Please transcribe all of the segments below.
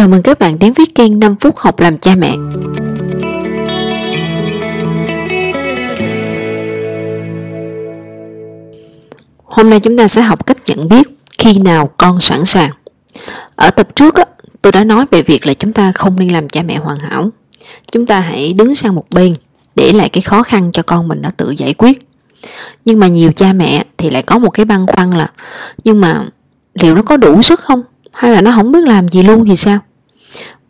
Chào mừng các bạn đến với kênh 5 phút học làm cha mẹ. Hôm nay chúng ta sẽ học cách nhận biết khi nào con sẵn sàng. Ở tập trước á, tôi đã nói về việc là chúng ta không nên làm cha mẹ hoàn hảo. Chúng ta hãy đứng sang một bên để lại cái khó khăn cho con mình nó tự giải quyết. Nhưng mà nhiều cha mẹ thì lại có một cái băn khoăn là nhưng mà liệu nó có đủ sức không? Hay là nó không biết làm gì luôn thì sao?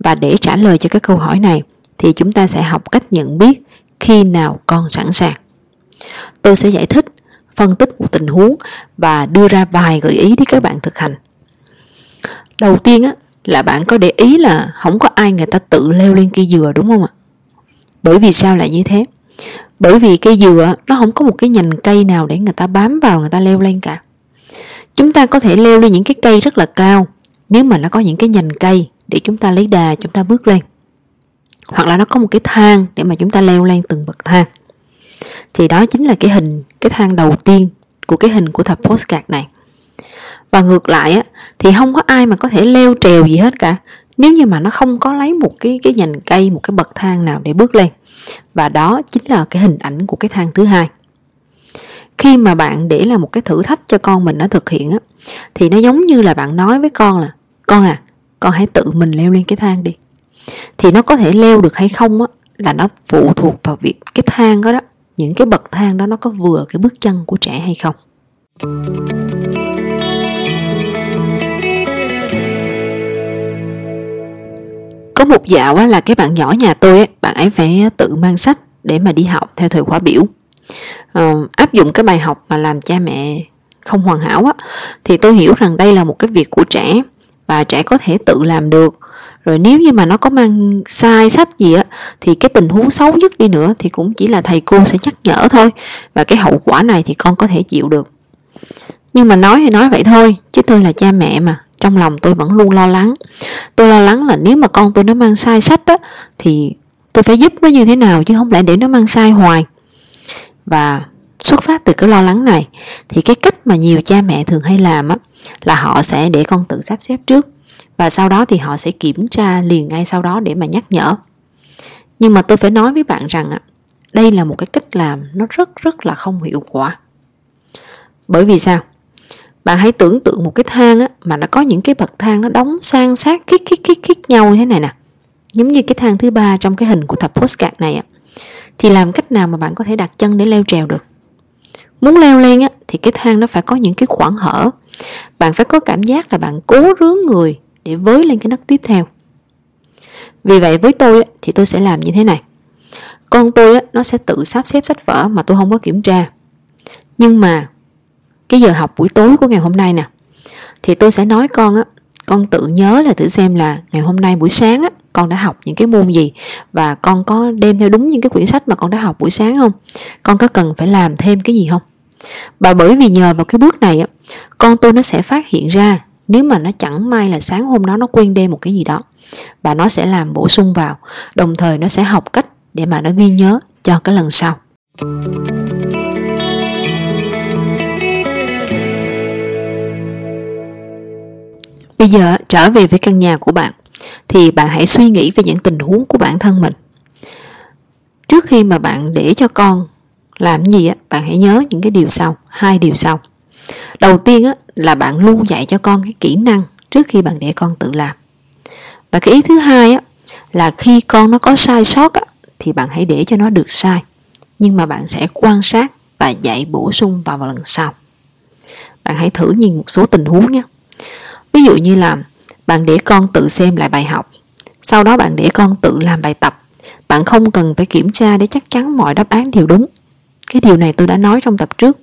Và để trả lời cho cái câu hỏi này thì chúng ta sẽ học cách nhận biết khi nào con sẵn sàng. Tôi sẽ giải thích, phân tích một tình huống và đưa ra vài gợi ý để các bạn thực hành. Đầu tiên á là bạn có để ý là không có ai người ta tự leo lên cây dừa đúng không ạ? Bởi vì sao lại như thế? Bởi vì cây dừa nó không có một cái nhành cây nào để người ta bám vào người ta leo lên cả. Chúng ta có thể leo lên những cái cây rất là cao nếu mà nó có những cái nhành cây để chúng ta lấy đà, chúng ta bước lên. Hoặc là nó có một cái thang để mà chúng ta leo lên từng bậc thang. Thì đó chính là cái hình, cái thang đầu tiên của cái hình của thập postcard này. Và ngược lại á, thì không có ai mà có thể leo trèo gì hết cả. Nếu như mà nó không có lấy một cái cái nhành cây, một cái bậc thang nào để bước lên. Và đó chính là cái hình ảnh của cái thang thứ hai. Khi mà bạn để là một cái thử thách cho con mình nó thực hiện á, thì nó giống như là bạn nói với con là, con à con hãy tự mình leo lên cái thang đi. Thì nó có thể leo được hay không á là nó phụ thuộc vào việc cái thang đó đó những cái bậc thang đó nó có vừa cái bước chân của trẻ hay không. Có một dạo á, là cái bạn nhỏ nhà tôi ấy bạn ấy phải tự mang sách để mà đi học theo thời khóa biểu. À, áp dụng cái bài học mà làm cha mẹ không hoàn hảo á thì tôi hiểu rằng đây là một cái việc của trẻ và trẻ có thể tự làm được. Rồi nếu như mà nó có mang sai sách gì á, thì cái tình huống xấu nhất đi nữa thì cũng chỉ là thầy cô sẽ nhắc nhở thôi, và cái hậu quả này thì con có thể chịu được. Nhưng mà nói thì nói vậy thôi, chứ tôi là cha mẹ mà, trong lòng tôi vẫn luôn lo lắng. Tôi lo lắng là nếu mà con tôi nó mang sai sách á, thì tôi phải giúp nó như thế nào chứ không lẽ để nó mang sai hoài. Và xuất phát từ cái lo lắng này, thì cái cách mà nhiều cha mẹ thường hay làm á, là họ sẽ để con tự sắp xếp trước, và sau đó thì họ sẽ kiểm tra liền ngay sau đó để mà nhắc nhở. Nhưng mà tôi phải nói với bạn rằng á, đây là một cái cách làm nó rất rất là không hiệu quả. Bởi vì sao? Bạn hãy tưởng tượng một cái thang á, mà nó có những cái bậc thang nó đóng sang sát, khít khít khít khít nhau như thế này nè. Giống như cái thang thứ ba trong cái hình của thập postcard này á. Thì làm cách nào mà bạn có thể đặt chân để leo trèo được? Muốn leo lên á thì cái thang nó phải có những cái khoảng hở. Bạn phải có cảm giác là bạn cố rướn người để với lên cái nấc tiếp theo. Vì vậy với tôi á, thì tôi sẽ làm như thế này. Con tôi á, nó sẽ tự sắp xếp sách vở mà tôi không có kiểm tra. Nhưng mà cái giờ học buổi tối của ngày hôm nay nè thì tôi sẽ nói con á con tự nhớ là thử xem là ngày hôm nay buổi sáng á con đã học những cái môn gì và con có đem theo đúng những cái quyển sách mà con đã học buổi sáng không? Con có cần phải làm thêm cái gì không? Và bởi vì nhờ vào cái bước này á, con tôi nó sẽ phát hiện ra nếu mà nó chẳng may là sáng hôm đó nó quên đem một cái gì đó. Và nó sẽ làm bổ sung vào, đồng thời nó sẽ học cách để mà nó ghi nhớ cho cái lần sau. Bây giờ trở về với căn nhà của bạn, thì bạn hãy suy nghĩ về những tình huống của bản thân mình. Trước khi mà bạn để cho con làm gì á bạn hãy nhớ những cái điều sau hai điều sau. Đầu tiên á là bạn luôn dạy cho con cái kỹ năng trước khi bạn để con tự làm. Và cái ý thứ hai á là khi con nó có sai sót á thì bạn hãy để cho nó được sai. Nhưng mà bạn sẽ quan sát và dạy bổ sung vào, vào lần sau. Bạn hãy thử nhìn một số tình huống nhé. Ví dụ như là bạn để con tự xem lại bài học. Sau đó bạn để con tự làm bài tập. Bạn không cần phải kiểm tra để chắc chắn mọi đáp án đều đúng cái điều này tôi đã nói trong tập trước.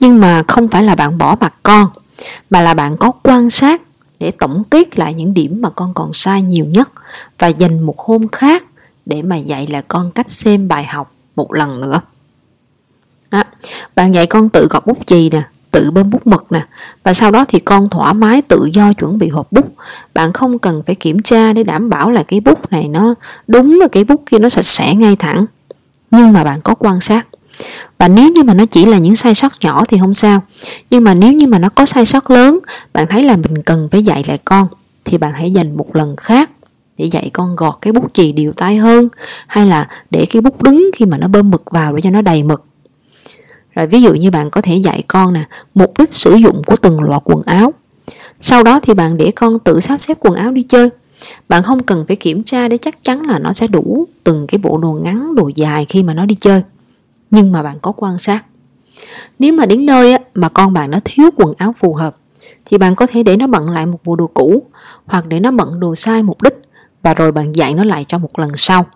Nhưng mà không phải là bạn bỏ mặt con, mà là bạn có quan sát để tổng kết lại những điểm mà con còn sai nhiều nhất và dành một hôm khác để mà dạy lại con cách xem bài học một lần nữa. Đó. bạn dạy con tự gọt bút chì nè, tự bơm bút mực nè, và sau đó thì con thoải mái tự do chuẩn bị hộp bút. Bạn không cần phải kiểm tra để đảm bảo là cái bút này nó đúng và cái bút kia nó sạch sẽ ngay thẳng. Nhưng mà bạn có quan sát và nếu như mà nó chỉ là những sai sót nhỏ thì không sao. Nhưng mà nếu như mà nó có sai sót lớn, bạn thấy là mình cần phải dạy lại con, thì bạn hãy dành một lần khác để dạy con gọt cái bút chì đều tay hơn, hay là để cái bút đứng khi mà nó bơm mực vào để cho nó đầy mực. Rồi ví dụ như bạn có thể dạy con nè, mục đích sử dụng của từng loại quần áo. Sau đó thì bạn để con tự sắp xếp quần áo đi chơi. Bạn không cần phải kiểm tra để chắc chắn là nó sẽ đủ từng cái bộ đồ ngắn, đồ dài khi mà nó đi chơi nhưng mà bạn có quan sát. Nếu mà đến nơi mà con bạn nó thiếu quần áo phù hợp, thì bạn có thể để nó bận lại một bộ đồ cũ, hoặc để nó bận đồ sai mục đích, và rồi bạn dạy nó lại cho một lần sau.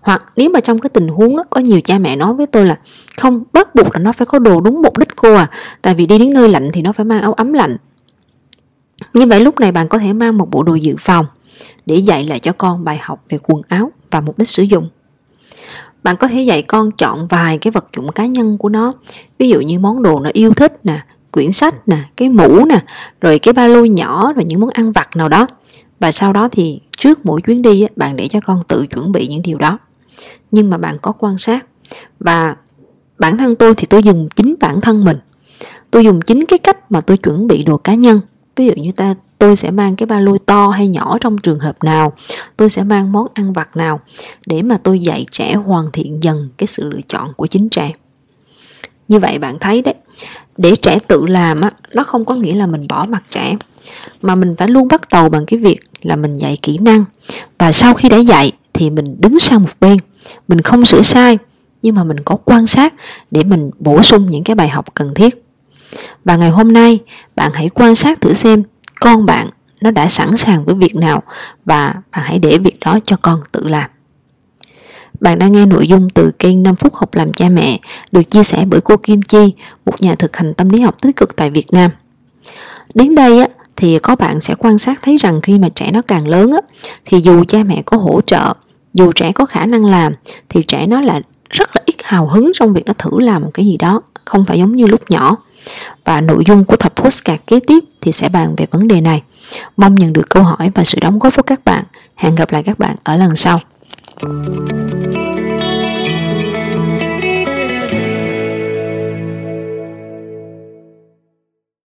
Hoặc nếu mà trong cái tình huống có nhiều cha mẹ nói với tôi là, không, bắt buộc là nó phải có đồ đúng mục đích cô à tại vì đi đến nơi lạnh thì nó phải mang áo ấm lạnh. Như vậy lúc này bạn có thể mang một bộ đồ dự phòng để dạy lại cho con bài học về quần áo và mục đích sử dụng bạn có thể dạy con chọn vài cái vật dụng cá nhân của nó. Ví dụ như món đồ nó yêu thích nè, quyển sách nè, cái mũ nè, rồi cái ba lô nhỏ, rồi những món ăn vặt nào đó. Và sau đó thì trước mỗi chuyến đi bạn để cho con tự chuẩn bị những điều đó. Nhưng mà bạn có quan sát. Và bản thân tôi thì tôi dùng chính bản thân mình. Tôi dùng chính cái cách mà tôi chuẩn bị đồ cá nhân. Ví dụ như ta tôi sẽ mang cái ba lô to hay nhỏ trong trường hợp nào? Tôi sẽ mang món ăn vặt nào? Để mà tôi dạy trẻ hoàn thiện dần cái sự lựa chọn của chính trẻ. Như vậy bạn thấy đấy, để trẻ tự làm á, nó không có nghĩa là mình bỏ mặt trẻ, mà mình phải luôn bắt đầu bằng cái việc là mình dạy kỹ năng. Và sau khi đã dạy thì mình đứng sang một bên. Mình không sửa sai, nhưng mà mình có quan sát để mình bổ sung những cái bài học cần thiết. Và ngày hôm nay, bạn hãy quan sát thử xem con bạn nó đã sẵn sàng với việc nào và bạn hãy để việc đó cho con tự làm bạn đang nghe nội dung từ kênh 5 phút học làm cha mẹ được chia sẻ bởi cô Kim Chi, một nhà thực hành tâm lý học tích cực tại Việt Nam. Đến đây á, thì có bạn sẽ quan sát thấy rằng khi mà trẻ nó càng lớn á, thì dù cha mẹ có hỗ trợ, dù trẻ có khả năng làm thì trẻ nó là rất là ít hào hứng trong việc nó thử làm một cái gì đó, không phải giống như lúc nhỏ. Và nội dung của tập postcard kế tiếp thì sẽ bàn về vấn đề này. Mong nhận được câu hỏi và sự đóng góp của các bạn. Hẹn gặp lại các bạn ở lần sau. thank you